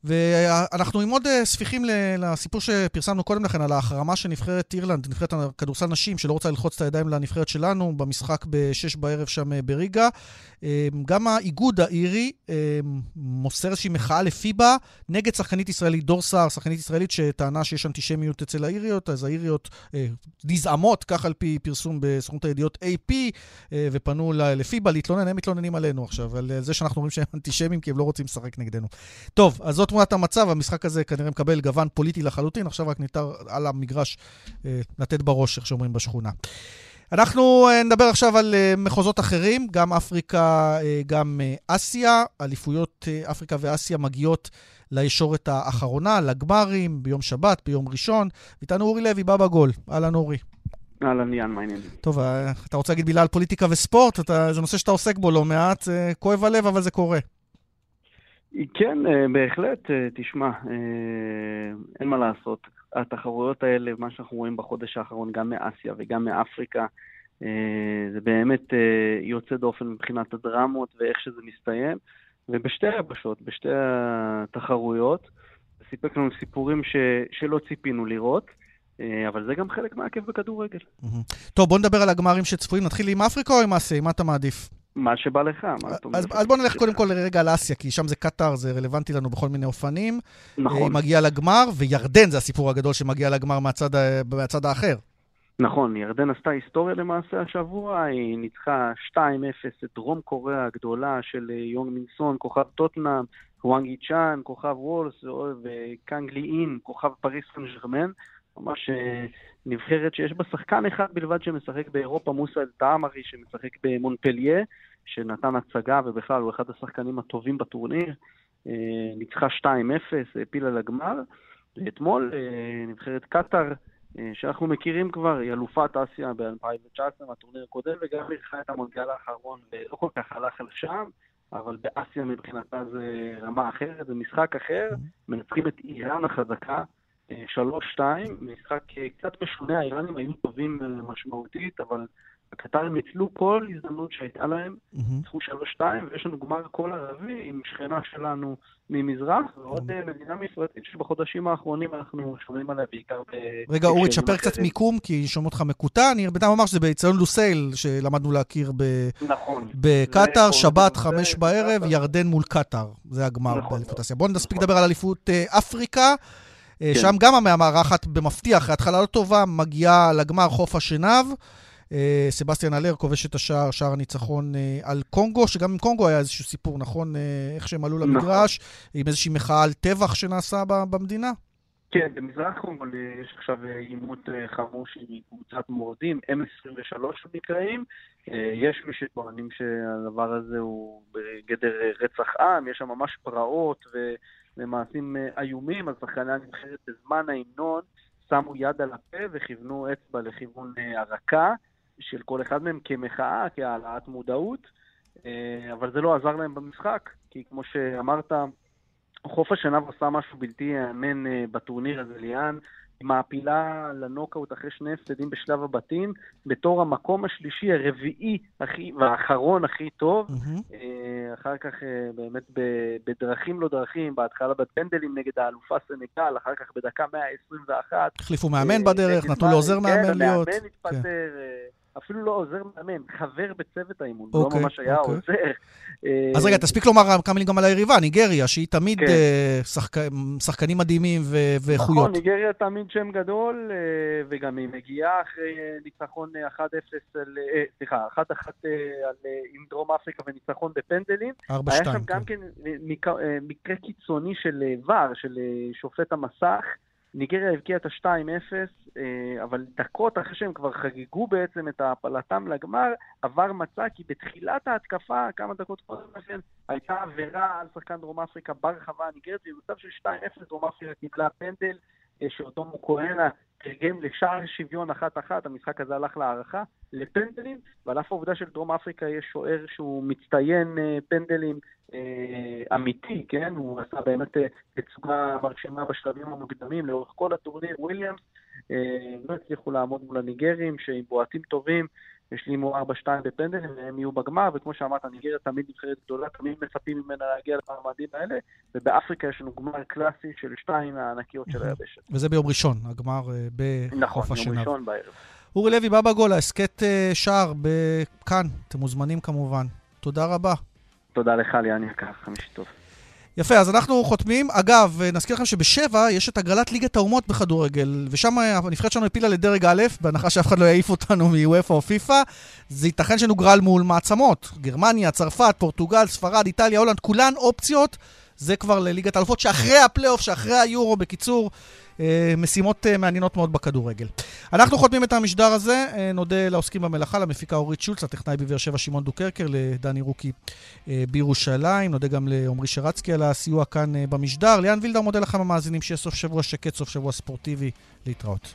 ואנחנו עם עוד אה, ספיחים לסיפור שפרסמנו קודם לכן על ההחרמה של נבחרת אירלנד, נבחרת הכדורסל נשים, שלא רוצה ללחוץ את הידיים לנבחרת שלנו במשחק בשש בערב שם אה, בריגה. אה, גם האיגוד האירי מוסר איזושהי מחאה לפיבה נגד שחקנית ישראלית, דור סער, שחקנית ישראלית שטענה שיש אנטישמיות אצל האיריות, אז האיריות נזעמות, כך על פי פרסום בסוכנות הידיעות AP, ופנו לפיבה להתלונן, הם מתלוננים עלינו עכשיו, על זה שאנחנו אומרים שהם אנטישמים כי הם לא רוצים לשחק נגדנו. טוב, אז זאת תמונת המצב, המשחק הזה כנראה מקבל גוון פוליטי לחלוטין, עכשיו רק ניתן על המגרש אה, לתת בראש, איך שאומרים בשכונה. אנחנו אה, נדבר עכשיו על אה, מחוזות אחרים, גם אפריקה, גם אסיה. אליפויות אפריקה ואסיה מגיעות לישורת האחרונה, לגמרים, ביום שבת, ביום ראשון. ואיתנו אורי לוי, בא בגול. אהלן אורי. אהלן, יאן, מה העניינים? טוב, אתה רוצה להגיד מילה על פוליטיקה וספורט? אתה, זה נושא שאתה עוסק בו לא מעט, כואב הלב, אבל זה קורה. כן, אה, בהחלט, אה, תשמע, אה, אין מה לעשות. התחרויות האלה, מה שאנחנו רואים בחודש האחרון, גם מאסיה וגם מאפריקה, זה באמת יוצא דופן מבחינת הדרמות ואיך שזה מסתיים. ובשתי היבשות, בשתי התחרויות, זה סיפק לנו סיפורים ש, שלא ציפינו לראות, אבל זה גם חלק מהכיף בכדורגל. טוב, בוא נדבר על הגמרים שצפויים. נתחיל עם אפריקה או עם אסיה? מה אתה מעדיף? מה שבא לך, מה אומר? אז, אז בוא נלך קודם כל רגע על אסיה, כי שם זה קטאר, זה רלוונטי לנו בכל מיני אופנים. נכון. היא מגיעה לגמר, וירדן זה הסיפור הגדול שמגיע לגמר מהצד, מהצד האחר. נכון, ירדן עשתה היסטוריה למעשה השבוע, היא ניצחה 2-0 את דרום קוריאה הגדולה של אה, יונג מינסון, כוכב טוטנאם, וואנגי צ'אן, כוכב וולס וקאנג לי אין, כוכב פריס סן ג'רמן. ממש אה, נבחרת שיש בה שחקן אחד בלבד שמשחק באירופה, מוסא אל-תעמרי, שמשחק במונפליה, שנתן הצגה ובכלל הוא אחד השחקנים הטובים בטורניר. אה, ניצחה 2-0, העפילה לגמר. ואתמול אה, נבחרת קטאר, אה, שאנחנו מכירים כבר, היא אלופת אסיה ב-2019 מהטורניר הקודם, וגם אירחה את המונדיאל האחרון, ולא כל כך הלך לשם, אבל באסיה מבחינתה זה רמה אחרת, זה משחק אחר, מנצחים את איראן החזקה, 3-2, משחק קצת משונה, האיראנים היו טובים משמעותית, אבל הקטרים ניצלו כל הזדמנות שהייתה להם, ניצחו 3-2, ויש לנו גמר כל ערבי עם שכנה שלנו ממזרח, ועוד אה, מדינה מפרטית שבחודשים האחרונים אנחנו שומעים עליה בעיקר ב... רגע, אורי, תשפר קצת מיקום, כי שומעים אותך מקוטע. אני בינתיים אומר שזה באצטדיון לוסייל, שלמדנו להכיר ב... נכון. בקטאר, שבת, חמש בערב, ירדן מול קטאר. זה הגמר נכון, באליפות אסיה. בואו נספיק לדבר על אליפות אה, אפריקה. אה, שם גם המארחת במפתיע, אחרי התחלה לא טובה, מגיעה לגמר חוף השנהב. אה, סבסטיאן אלר כובש את השער, שער הניצחון אה, על קונגו, שגם עם קונגו היה איזשהו סיפור, נכון? איך שהם עלו למגרש, עם איזושהי מחאה על טבח שנעשה במדינה? כן, במזרח קונגו יש עכשיו עימות חמוש עם קבוצת מורדים, M23 נקראים. יש מי שטוענים שהדבר הזה הוא בגדר רצח עם, יש שם ממש פרעות ומעשים איומים, אז שחקני הנבחרת בזמן ההמנון שמו יד על הפה וכיוונו אצבע לכיוון הרקה. של כל אחד מהם כמחאה, כהעלאת מודעות, אה, אבל זה לא עזר להם במשחק, כי כמו שאמרת, חוף השנהב עשה משהו בלתי ייאמן אה, בטורניר הזה, ליאן. מעפילה לנוקאוט אחרי שני הפסדים בשלב הבתים, בתור המקום השלישי, הרביעי הכי, והאחרון הכי טוב. Mm-hmm. אחר כך באמת בדרכים לא דרכים, בהתחלה בפנדלים נגד האלופה סנגל, אחר כך בדקה 121. החליפו מאמן בדרך, נתנו לעוזר כן, מאמן להיות. כן, המאמן התפטר. כן. אפילו לא עוזר מאמן, חבר בצוות האימון, okay, לא אוקיי, ממש היה okay. עוזר. אז רגע, תספיק לומר כמה מילים גם על היריבה, ניגריה, שהיא תמיד כן. uh, שחק... שחקנים מדהימים ו... ואיכויות. נכון, ניגריה תמיד שם גדול, uh, וגם היא מגיעה אחרי ניצחון 1-0, על, uh, סליחה, 1-1 uh, על, עם דרום אפריקה וניצחון בפנדלים. 4-2. היה שם גם כן מק... מקרה קיצוני של ור, של שופט המסך. ניגריה הבקיעה את ה-2-0, אה, אבל דקות אחרי שהם כבר חגגו בעצם את העפלתם לגמר, עבר מצא כי בתחילת ההתקפה, כמה דקות קודם לכן, הייתה עבירה על שחקן דרום אפריקה ברחבה הניגרית, ובמצב של 2-0 דרום אפריקה קיבלה פנדל שאותו מוקואנה תרגם לשער שוויון אחת-אחת, המשחק הזה הלך להערכה, לפנדלים, ועל אף העובדה של דרום אפריקה יש שוער שהוא מצטיין אה, פנדלים אה, אמיתי, כן? הוא עשה באמת אה, תצוגה מרשימה בשלבים המוקדמים לאורך כל הטורניר, וויליאמס, לא הצליחו לעמוד מול הניגרים, שעם בועטים טובים השלימו 4-2 בפנדלים והם יהיו בגמר, וכמו שאמרת, ניגריה תמיד נבחרת גדולה, תמיד מצפים ממנה להגיע למעמדים האלה, ובאפריקה יש לנו גמר קלאסי של שתיים הענקיות של היבשת. וזה ביום ראשון, הגמר בחוף השנהב. נכון, ביום ראשון בערב. אורי לוי, בבא גול, ההסכת שער בכאן, אתם מוזמנים כמובן. תודה רבה. תודה לך, ליאן יקר, חמישי טוב. יפה, אז אנחנו חותמים. אגב, נזכיר לכם שבשבע יש את הגרלת ליגת האומות בכדורגל, ושם הנבחרת שלנו הפילה לדרג א', בהנחה שאף אחד לא יעיף אותנו מוופא או פיפא. זה ייתכן שנוגרל מול מעצמות. גרמניה, צרפת, פורטוגל, ספרד, איטליה, הולנד, כולן אופציות. זה כבר לליגת האלופות שאחרי הפלייאוף, שאחרי היורו, בקיצור, אה, משימות אה, מעניינות מאוד בכדורגל. אנחנו חותמים את המשדר הזה, אה, נודה לעוסקים במלאכה, למפיקה אורית שולץ, לטכנאי בבאר שבע שמעון דוקרקר, לדני רוקי בירושלים, נודה גם לעמרי שרצקי על הסיוע כאן במשדר. ליאן וילדר מודה לכם המאזינים, שיהיה סוף שבוע שקט, סוף שבוע ספורטיבי, להתראות.